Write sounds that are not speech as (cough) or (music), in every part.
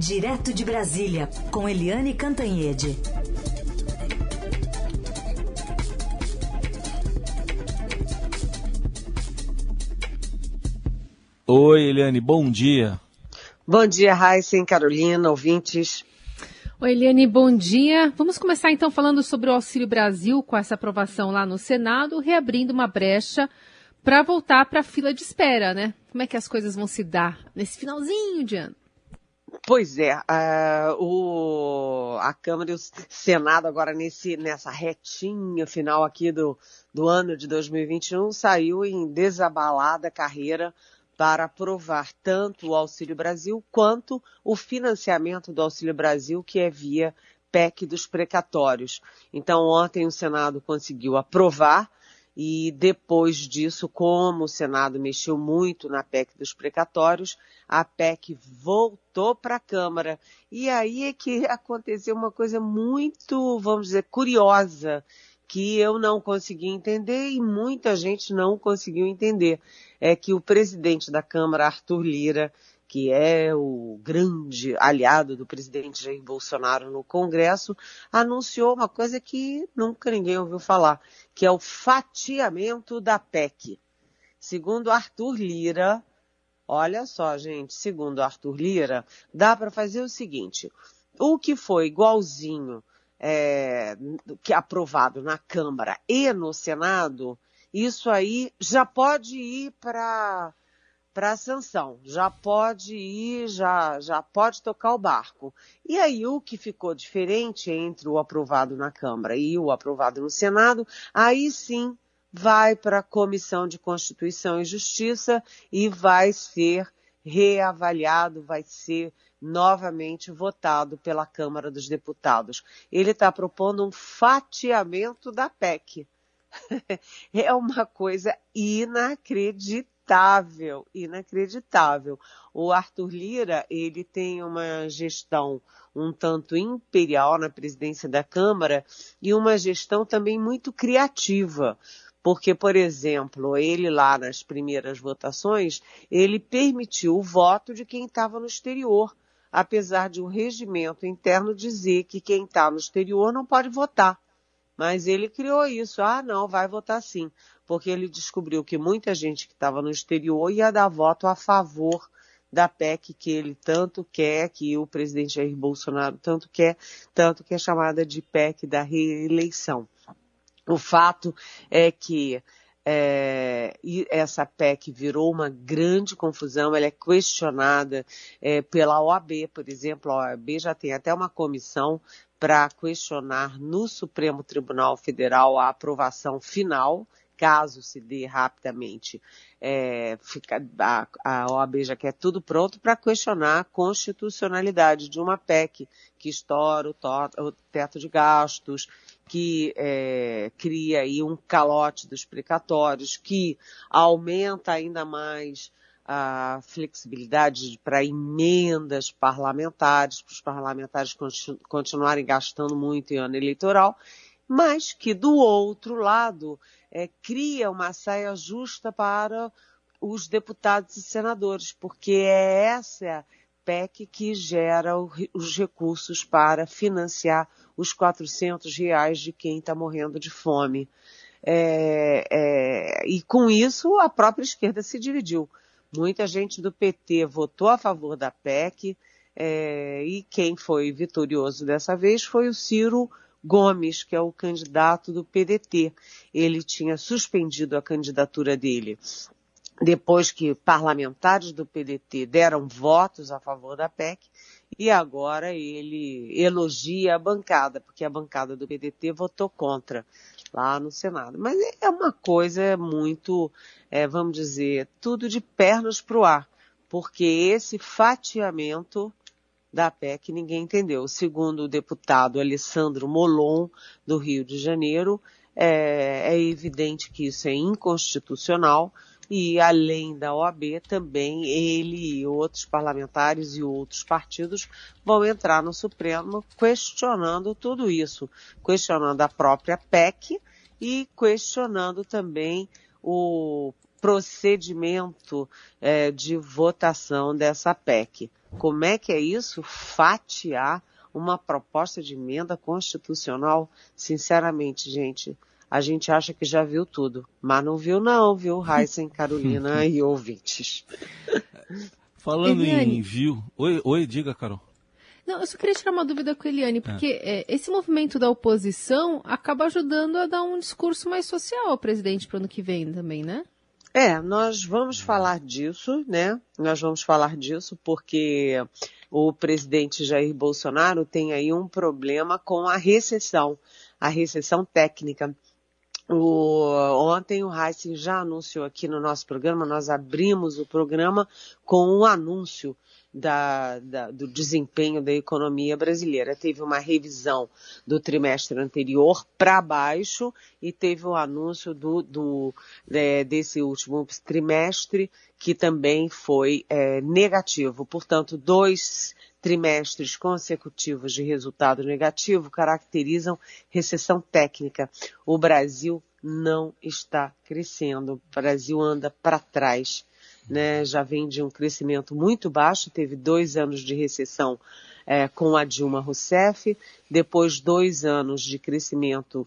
Direto de Brasília, com Eliane Cantanhede. Oi, Eliane, bom dia. Bom dia, e Carolina, ouvintes. Oi, Eliane, bom dia. Vamos começar então falando sobre o Auxílio Brasil, com essa aprovação lá no Senado, reabrindo uma brecha para voltar para a fila de espera, né? Como é que as coisas vão se dar nesse finalzinho de ano? Pois é, uh, o, a Câmara e o Senado agora nesse, nessa retinha final aqui do, do ano de 2021 saiu em desabalada carreira para aprovar tanto o Auxílio Brasil quanto o financiamento do Auxílio Brasil, que é via PEC dos precatórios. Então, ontem o Senado conseguiu aprovar e depois disso, como o Senado mexeu muito na PEC dos precatórios, a PEC voltou para a Câmara. E aí é que (laughs) aconteceu uma coisa muito, vamos dizer, curiosa, que eu não consegui entender e muita gente não conseguiu entender é que o presidente da Câmara, Arthur Lira, que é o grande aliado do presidente Jair Bolsonaro no Congresso, anunciou uma coisa que nunca ninguém ouviu falar, que é o fatiamento da PEC. Segundo Arthur Lira, olha só, gente, segundo Arthur Lira, dá para fazer o seguinte: o que foi igualzinho é, que aprovado na Câmara e no Senado, isso aí já pode ir para para sanção, já pode ir, já, já pode tocar o barco. E aí o que ficou diferente entre o aprovado na Câmara e o aprovado no Senado, aí sim vai para a Comissão de Constituição e Justiça e vai ser reavaliado, vai ser novamente votado pela Câmara dos Deputados. Ele está propondo um fatiamento da PEC. (laughs) é uma coisa inacreditável, inacreditável. O Arthur Lira, ele tem uma gestão um tanto imperial na presidência da Câmara e uma gestão também muito criativa. Porque, por exemplo, ele lá nas primeiras votações, ele permitiu o voto de quem estava no exterior, apesar de um regimento interno dizer que quem está no exterior não pode votar. Mas ele criou isso. Ah, não, vai votar sim. Porque ele descobriu que muita gente que estava no exterior ia dar voto a favor da PEC que ele tanto quer, que o presidente Jair Bolsonaro tanto quer, tanto que é chamada de PEC da reeleição. O fato é que é, essa PEC virou uma grande confusão, ela é questionada é, pela OAB, por exemplo, a OAB já tem até uma comissão para questionar no Supremo Tribunal Federal a aprovação final, caso se dê rapidamente, é, fica, a, a OAB já quer tudo pronto para questionar a constitucionalidade de uma PEC que estoura o, to, o teto de gastos, que é, cria aí um calote dos precatórios, que aumenta ainda mais a flexibilidade para emendas parlamentares, para os parlamentares continuarem gastando muito em ano eleitoral, mas que do outro lado é, cria uma saia justa para os deputados e senadores, porque é essa PEC que gera os recursos para financiar os 400 reais de quem está morrendo de fome. É, é, e com isso a própria esquerda se dividiu. Muita gente do PT votou a favor da PEC é, e quem foi vitorioso dessa vez foi o Ciro Gomes, que é o candidato do PDT. Ele tinha suspendido a candidatura dele depois que parlamentares do PDT deram votos a favor da PEC e agora ele elogia a bancada, porque a bancada do PDT votou contra lá no Senado. Mas é uma coisa muito, é, vamos dizer, tudo de pernas para o ar, porque esse fatiamento da PEC ninguém entendeu. Segundo o deputado Alessandro Molon, do Rio de Janeiro, é, é evidente que isso é inconstitucional, e além da OAB, também ele e outros parlamentares e outros partidos vão entrar no Supremo questionando tudo isso, questionando a própria PEC e questionando também o procedimento é, de votação dessa PEC. Como é que é isso? Fatiar uma proposta de emenda constitucional? Sinceramente, gente, a gente acha que já viu tudo, mas não viu não, viu, Heisen, Carolina (laughs) e ouvintes. Falando Eliane. em viu, oi, oi, diga, Carol. Não, eu só queria tirar uma dúvida com a Eliane, porque é. É, esse movimento da oposição acaba ajudando a dar um discurso mais social ao presidente para o ano que vem também, né? É, nós vamos falar disso, né? Nós vamos falar disso porque o presidente Jair Bolsonaro tem aí um problema com a recessão, a recessão técnica. O, ontem o Heisen já anunciou aqui no nosso programa, nós abrimos o programa com um anúncio da, da, do desempenho da economia brasileira. Teve uma revisão do trimestre anterior para baixo e teve o um anúncio do, do é, desse último trimestre que também foi é, negativo. Portanto, dois trimestres consecutivos de resultado negativo caracterizam recessão técnica. O Brasil não está crescendo. O Brasil anda para trás né, já vem de um crescimento muito baixo, teve dois anos de recessão é, com a Dilma Rousseff, depois dois anos de crescimento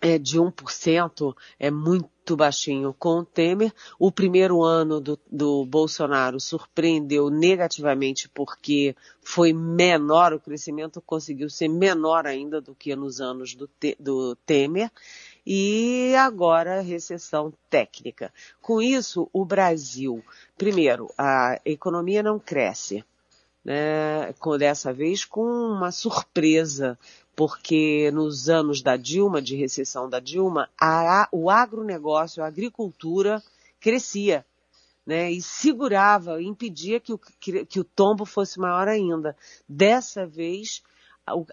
é, de 1%, é muito baixinho com o Temer. O primeiro ano do, do Bolsonaro surpreendeu negativamente porque foi menor, o crescimento conseguiu ser menor ainda do que nos anos do, do Temer e agora recessão técnica. Com isso, o Brasil, primeiro, a economia não cresce, né? Dessa vez com uma surpresa, porque nos anos da Dilma, de recessão da Dilma, a, o agronegócio, a agricultura crescia. Né, e segurava, impedia que o, que, que o tombo fosse maior ainda. Dessa vez,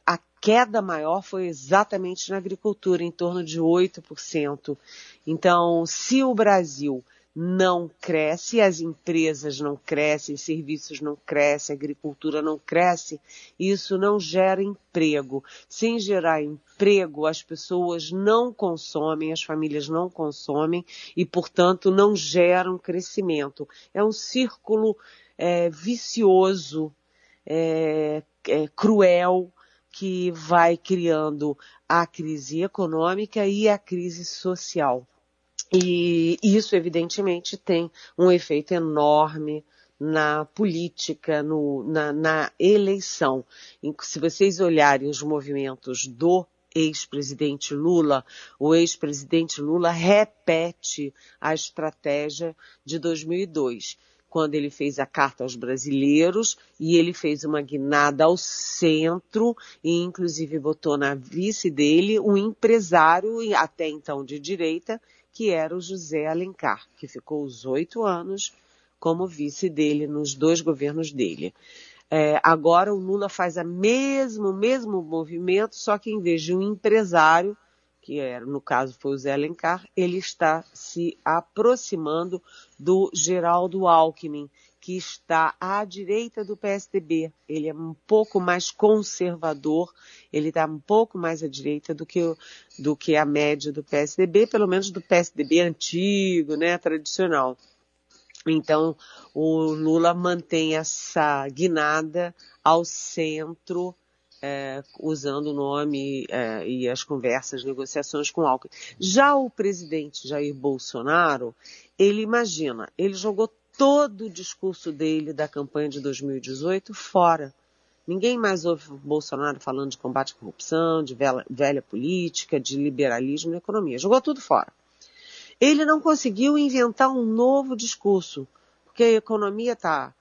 a queda maior foi exatamente na agricultura, em torno de 8%. Então, se o Brasil não cresce, as empresas não crescem, serviços não crescem, a agricultura não cresce, isso não gera emprego. Sem gerar emprego, as pessoas não consomem, as famílias não consomem e, portanto, não geram crescimento. É um círculo é, vicioso, é, é, cruel, que vai criando a crise econômica e a crise social. E isso, evidentemente, tem um efeito enorme na política, no, na, na eleição. Se vocês olharem os movimentos do ex-presidente Lula, o ex-presidente Lula repete a estratégia de 2002 quando ele fez a carta aos brasileiros e ele fez uma guinada ao centro e inclusive botou na vice dele um empresário até então de direita que era o José Alencar, que ficou os oito anos como vice dele nos dois governos dele. É, agora o Lula faz a mesmo, o mesmo movimento, só que em vez de um empresário, que era, no caso foi o Zé Alencar, ele está se aproximando do Geraldo Alckmin, que está à direita do PSDB. Ele é um pouco mais conservador, ele está um pouco mais à direita do que, do que a média do PSDB, pelo menos do PSDB antigo, né, tradicional. Então, o Lula mantém essa guinada ao centro é, usando o nome é, e as conversas, negociações com Alckmin. Já o presidente Jair Bolsonaro, ele imagina, ele jogou todo o discurso dele da campanha de 2018 fora. Ninguém mais ouve Bolsonaro falando de combate à corrupção, de velha, velha política, de liberalismo na economia. Jogou tudo fora. Ele não conseguiu inventar um novo discurso, porque a economia está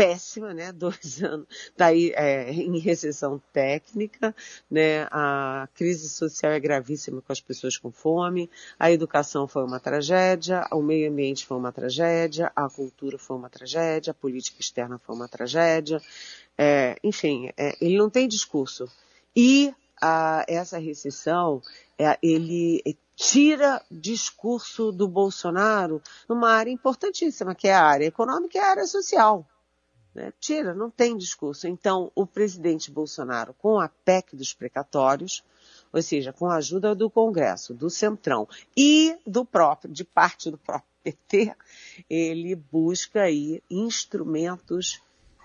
péssima, né? (laughs) Dois anos, daí tá é, em recessão técnica, né? A crise social é gravíssima com as pessoas com fome, a educação foi uma tragédia, o meio ambiente foi uma tragédia, a cultura foi uma tragédia, a política externa foi uma tragédia, é, enfim, é, ele não tem discurso. E a, essa recessão, é, ele tira discurso do Bolsonaro numa área importantíssima, que é a área econômica e a área social. Né? Tira, não tem discurso. Então, o presidente Bolsonaro, com a PEC dos precatórios, ou seja, com a ajuda do Congresso, do Centrão e do próprio, de parte do próprio (laughs) PT, ele busca aí instrumentos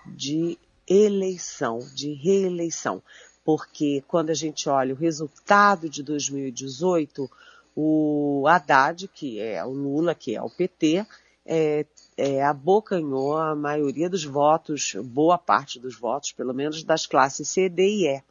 de eleição, de reeleição. Porque quando a gente olha o resultado de 2018, o Haddad, que é o Lula, que é o PT, é, é, abocanhou a maioria dos votos, boa parte dos votos, pelo menos das classes C, D e E,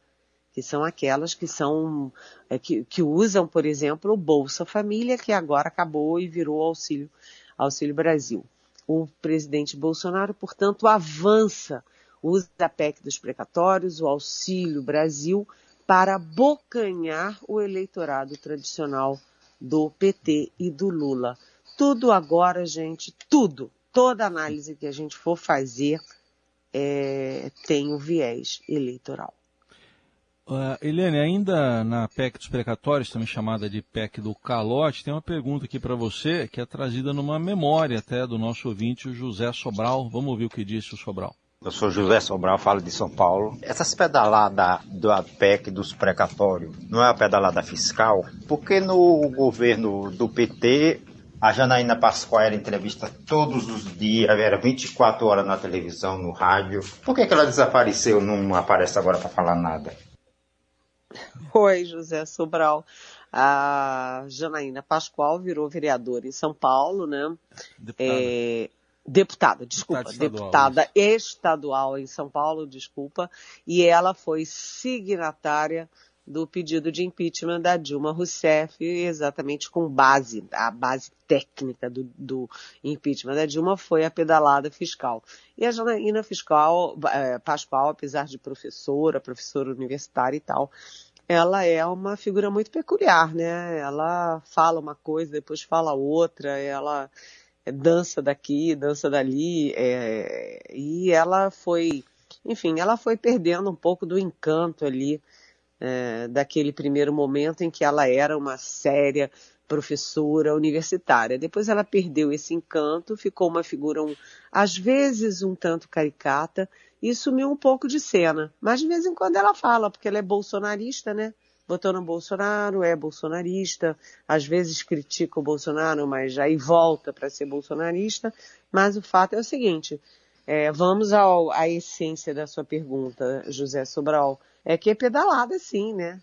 que são aquelas que são é, que, que, usam, por exemplo, o Bolsa Família, que agora acabou e virou auxílio, auxílio Brasil. O presidente Bolsonaro, portanto, avança, usa a PEC dos precatórios, o Auxílio Brasil, para abocanhar o eleitorado tradicional do PT e do Lula. Tudo agora, gente, tudo, toda análise que a gente for fazer é, tem o viés eleitoral. Uh, Eliane, ainda na PEC dos precatórios, também chamada de PEC do calote, tem uma pergunta aqui para você que é trazida numa memória até do nosso ouvinte, o José Sobral. Vamos ouvir o que disse o Sobral. Eu sou José Sobral, falo de São Paulo. Essas pedaladas da PEC dos precatórios não é a pedalada fiscal? Porque no governo do PT a Janaína Pascoal era entrevista todos os dias, era 24 horas na televisão, no rádio. Por que, que ela desapareceu não aparece agora para falar nada? Oi, José Sobral. A Janaína Pascoal virou vereadora em São Paulo, né? Deputada, é, deputada desculpa, deputada estadual, deputada estadual em São Paulo, desculpa. E ela foi signatária do pedido de impeachment da Dilma Rousseff, exatamente com base, a base técnica do, do impeachment da Dilma foi a pedalada fiscal. E a Janaína Fiscal, é, Pascoal, apesar de professora, professora universitária e tal, ela é uma figura muito peculiar, né? Ela fala uma coisa, depois fala outra, ela dança daqui, dança dali, é, e ela foi, enfim, ela foi perdendo um pouco do encanto ali é, daquele primeiro momento em que ela era uma séria professora universitária. Depois ela perdeu esse encanto, ficou uma figura, um, às vezes, um tanto caricata e sumiu um pouco de cena. Mas de vez em quando ela fala, porque ela é bolsonarista, né? Votou no Bolsonaro, é bolsonarista, às vezes critica o Bolsonaro, mas aí volta para ser bolsonarista. Mas o fato é o seguinte, é, vamos ao, à essência da sua pergunta, José Sobral é que é pedalada sim, né?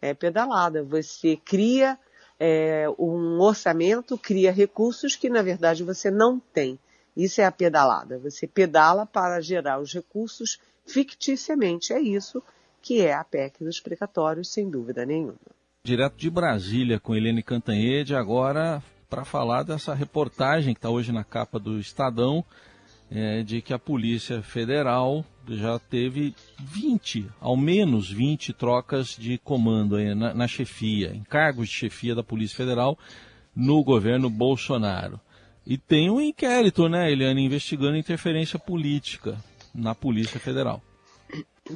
É pedalada. Você cria é, um orçamento, cria recursos que na verdade você não tem. Isso é a pedalada. Você pedala para gerar os recursos ficticiamente. É isso que é a PEC dos precatórios, sem dúvida nenhuma. Direto de Brasília com Helene Cantanhede, agora para falar dessa reportagem que está hoje na capa do Estadão, é, de que a Polícia Federal já teve 20, ao menos 20 trocas de comando aí na, na chefia, em cargos de chefia da Polícia Federal no governo Bolsonaro. E tem um inquérito, né, Eliane, investigando interferência política na Polícia Federal.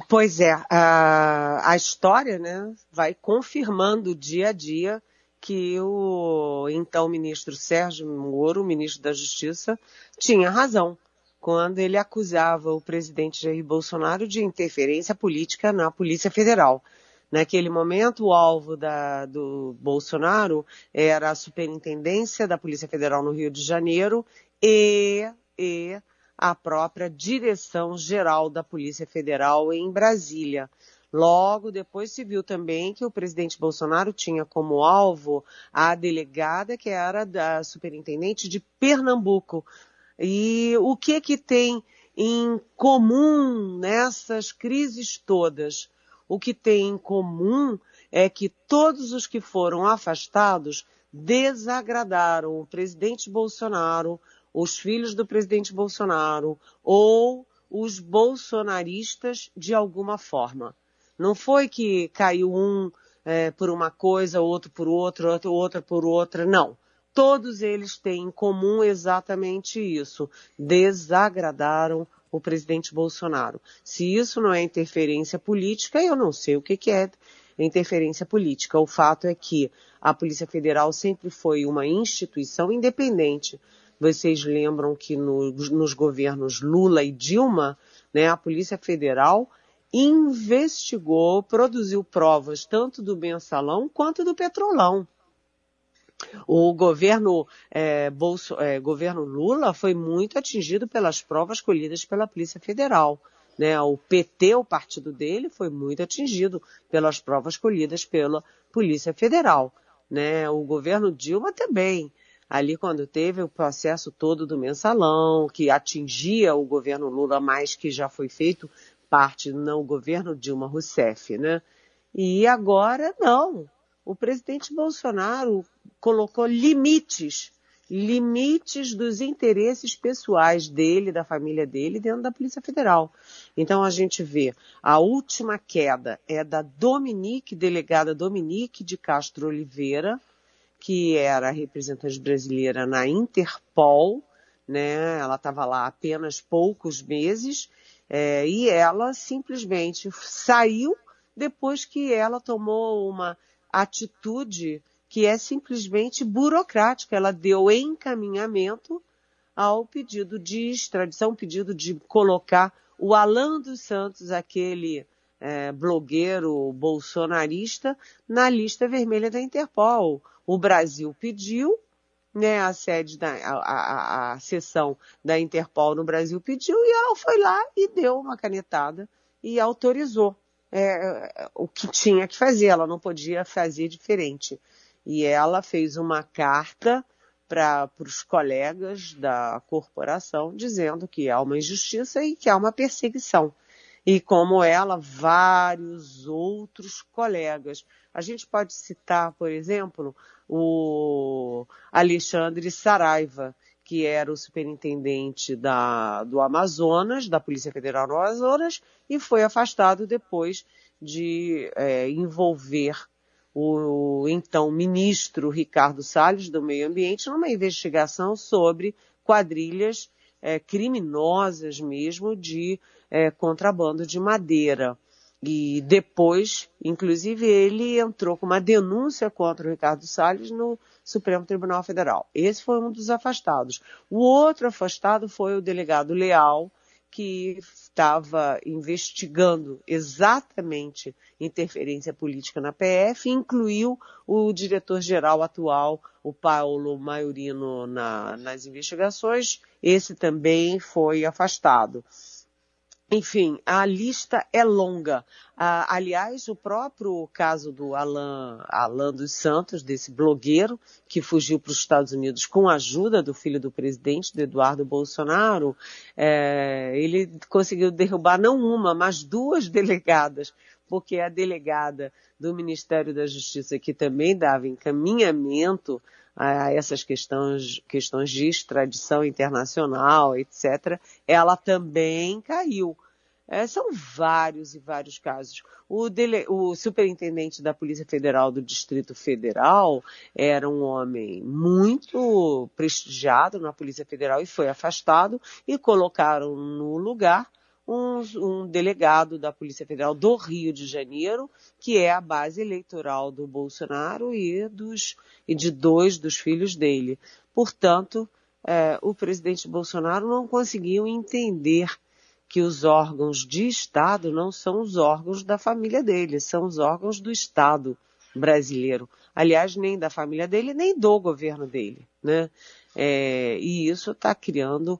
Pois é, a, a história né, vai confirmando dia a dia que o então ministro Sérgio Moro, ministro da Justiça, tinha razão quando ele acusava o presidente Jair Bolsonaro de interferência política na Polícia Federal. Naquele momento, o alvo da, do Bolsonaro era a superintendência da Polícia Federal no Rio de Janeiro e, e a própria direção geral da Polícia Federal em Brasília. Logo depois se viu também que o presidente Bolsonaro tinha como alvo a delegada que era da superintendente de Pernambuco, e o que que tem em comum nessas crises todas? O que tem em comum é que todos os que foram afastados desagradaram o presidente Bolsonaro, os filhos do presidente Bolsonaro ou os bolsonaristas de alguma forma. Não foi que caiu um é, por uma coisa, outro por outra, outro, outra por outra, não todos eles têm em comum exatamente isso. Desagradaram o presidente Bolsonaro. Se isso não é interferência política, eu não sei o que, é interferência política. O fato é que a Polícia Federal sempre foi uma instituição independente. Vocês lembram que no, nos governos Lula e Dilma, né, a Polícia Federal investigou, produziu provas tanto do mensalão quanto do petrolão O governo, é, Bolso, é, governo Lula foi muito atingido pelas provas colhidas pela Polícia Federal. Né? O PT, o partido dele, foi muito atingido pelas provas colhidas pela Polícia Federal. Né? O governo Dilma também. Ali quando teve o processo todo do mensalão, que atingia o governo Lula mais que já foi feito parte no governo Dilma Rousseff, né? E agora não. O presidente Bolsonaro colocou limites, limites dos interesses pessoais dele, da família dele, dentro da Polícia Federal. Então a gente vê a última queda é da Dominique, delegada Dominique de Castro Oliveira, que era representante brasileira na Interpol, né? Ela estava lá apenas poucos meses é, e ela simplesmente saiu depois que ela tomou uma atitude que é simplesmente burocrática. Ela deu encaminhamento ao pedido de extradição, pedido de colocar o Alan dos Santos, aquele é, blogueiro bolsonarista, na lista vermelha da Interpol. O Brasil pediu, né, a sede da a, a, a sessão da Interpol no Brasil pediu e ela foi lá e deu uma canetada e autorizou é, o que tinha que fazer. Ela não podia fazer diferente e ela fez uma carta para os colegas da corporação dizendo que há uma injustiça e que há uma perseguição. E como ela, vários outros colegas. A gente pode citar, por exemplo, o Alexandre Saraiva, que era o superintendente da, do Amazonas, da Polícia Federal do Amazonas, e foi afastado depois de é, envolver o então ministro Ricardo Salles do Meio Ambiente numa investigação sobre quadrilhas é, criminosas mesmo de é, contrabando de madeira. E depois, inclusive, ele entrou com uma denúncia contra o Ricardo Salles no Supremo Tribunal Federal. Esse foi um dos afastados. O outro afastado foi o delegado Leal, que estava investigando exatamente interferência política na PF, incluiu o diretor-geral atual, o Paulo Maiorino, na, nas investigações. Esse também foi afastado. Enfim, a lista é longa. Ah, aliás, o próprio caso do Alan, Alan dos Santos, desse blogueiro que fugiu para os Estados Unidos com a ajuda do filho do presidente, do Eduardo Bolsonaro, é, ele conseguiu derrubar não uma, mas duas delegadas, porque a delegada do Ministério da Justiça, que também dava encaminhamento a essas questões, questões de extradição internacional, etc., ela também caiu. É, são vários e vários casos. O, dele, o, superintendente da Polícia Federal do Distrito Federal era um homem muito prestigiado na Polícia Federal e foi afastado e colocaram no lugar um, um, delegado da Polícia Federal do Rio de Janeiro, que é a base eleitoral do Bolsonaro e, dos, e de dois dos filhos dele. Portanto, é, o presidente Bolsonaro não conseguiu entender que os órgãos de Estado não são os órgãos da família dele, são os órgãos do Estado brasileiro. Aliás, nem da família dele, nem do governo dele. Né? É, e isso está criando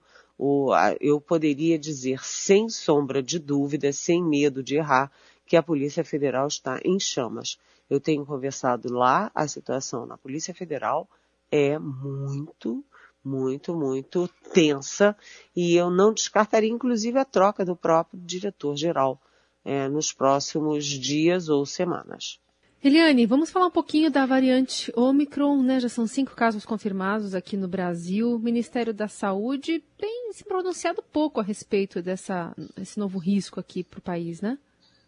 eu poderia dizer sem sombra de dúvida, sem medo de errar, que a Polícia Federal está em chamas. Eu tenho conversado lá, a situação na Polícia Federal é muito, muito, muito tensa e eu não descartaria inclusive a troca do próprio diretor-geral é, nos próximos dias ou semanas. Eliane, vamos falar um pouquinho da variante Omicron, né? Já são cinco casos confirmados aqui no Brasil. O Ministério da Saúde tem se pronunciado pouco a respeito dessa, desse novo risco aqui para o país, né?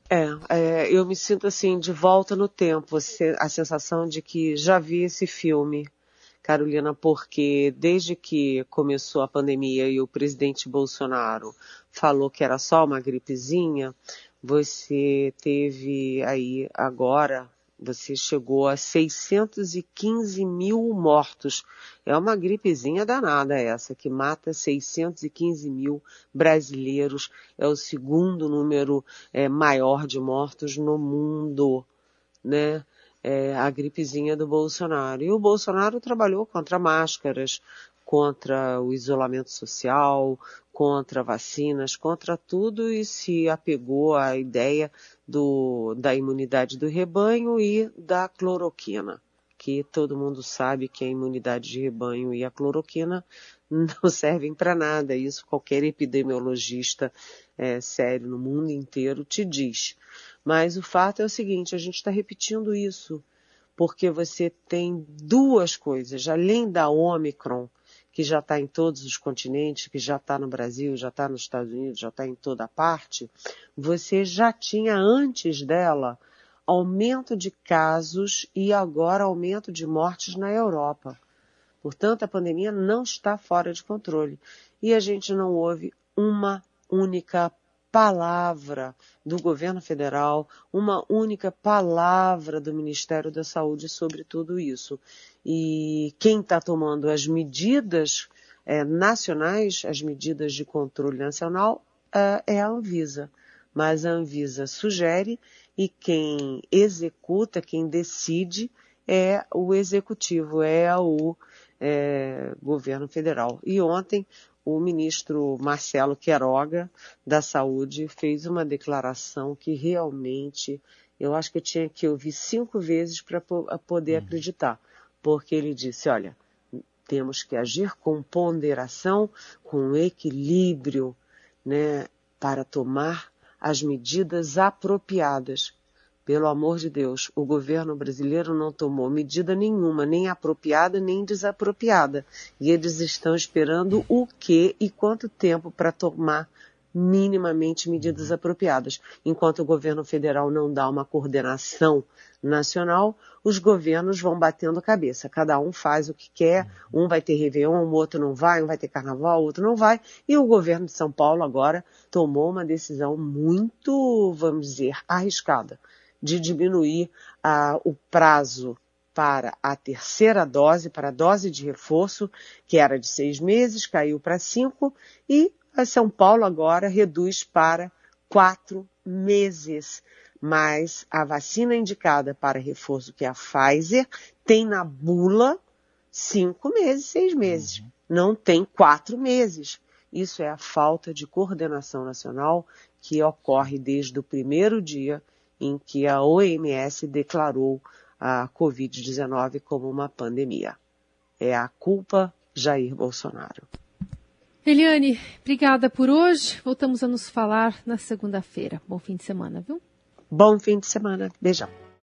É, é, eu me sinto assim de volta no tempo, a sensação de que já vi esse filme, Carolina, porque desde que começou a pandemia e o presidente Bolsonaro falou que era só uma gripezinha, você teve aí agora você chegou a 615 mil mortos. É uma gripezinha danada essa, que mata 615 mil brasileiros. É o segundo número é, maior de mortos no mundo, né? é, a gripezinha do Bolsonaro. E o Bolsonaro trabalhou contra máscaras, contra o isolamento social, contra vacinas, contra tudo e se apegou à ideia do, da imunidade do rebanho e da cloroquina, que todo mundo sabe que a imunidade de rebanho e a cloroquina (laughs) não servem para nada. Isso qualquer epidemiologista é, sério no mundo inteiro te diz. Mas o fato é o seguinte, a gente está repetindo isso, porque você tem duas coisas, além da Omicron, que já está em todos os continentes, que já está no Brasil, já está nos Estados Unidos, já está em toda parte, você já tinha antes dela aumento de casos e agora aumento de mortes na Europa. Portanto, a pandemia não está fora de controle. E a gente não ouve uma única palavra do governo federal, uma única palavra do Ministério da Saúde sobre tudo isso. E quem está tomando as medidas é, nacionais, as medidas de controle nacional, é, é a Anvisa. Mas a Anvisa sugere e quem executa, quem decide, é o executivo, é o é, governo federal. E ontem o ministro Marcelo Queiroga da Saúde fez uma declaração que realmente eu acho que eu tinha que ouvir cinco vezes para poder uhum. acreditar, porque ele disse, olha, temos que agir com ponderação, com equilíbrio, né, para tomar as medidas apropriadas pelo amor de Deus, o governo brasileiro não tomou medida nenhuma, nem apropriada nem desapropriada. E eles estão esperando o que e quanto tempo para tomar minimamente medidas apropriadas. Enquanto o governo federal não dá uma coordenação nacional, os governos vão batendo a cabeça. Cada um faz o que quer, um vai ter Réveillon, o outro não vai, um vai ter carnaval, o outro não vai. E o governo de São Paulo agora tomou uma decisão muito, vamos dizer, arriscada de diminuir ah, o prazo para a terceira dose, para a dose de reforço, que era de seis meses, caiu para cinco, e a São Paulo agora reduz para quatro meses. Mas a vacina indicada para reforço, que é a Pfizer, tem na bula cinco meses, seis meses. Uhum. Não tem quatro meses. Isso é a falta de coordenação nacional que ocorre desde o primeiro dia em que a OMS declarou a Covid-19 como uma pandemia. É a culpa Jair Bolsonaro. Eliane, obrigada por hoje. Voltamos a nos falar na segunda-feira. Bom fim de semana, viu? Bom fim de semana. Beijão.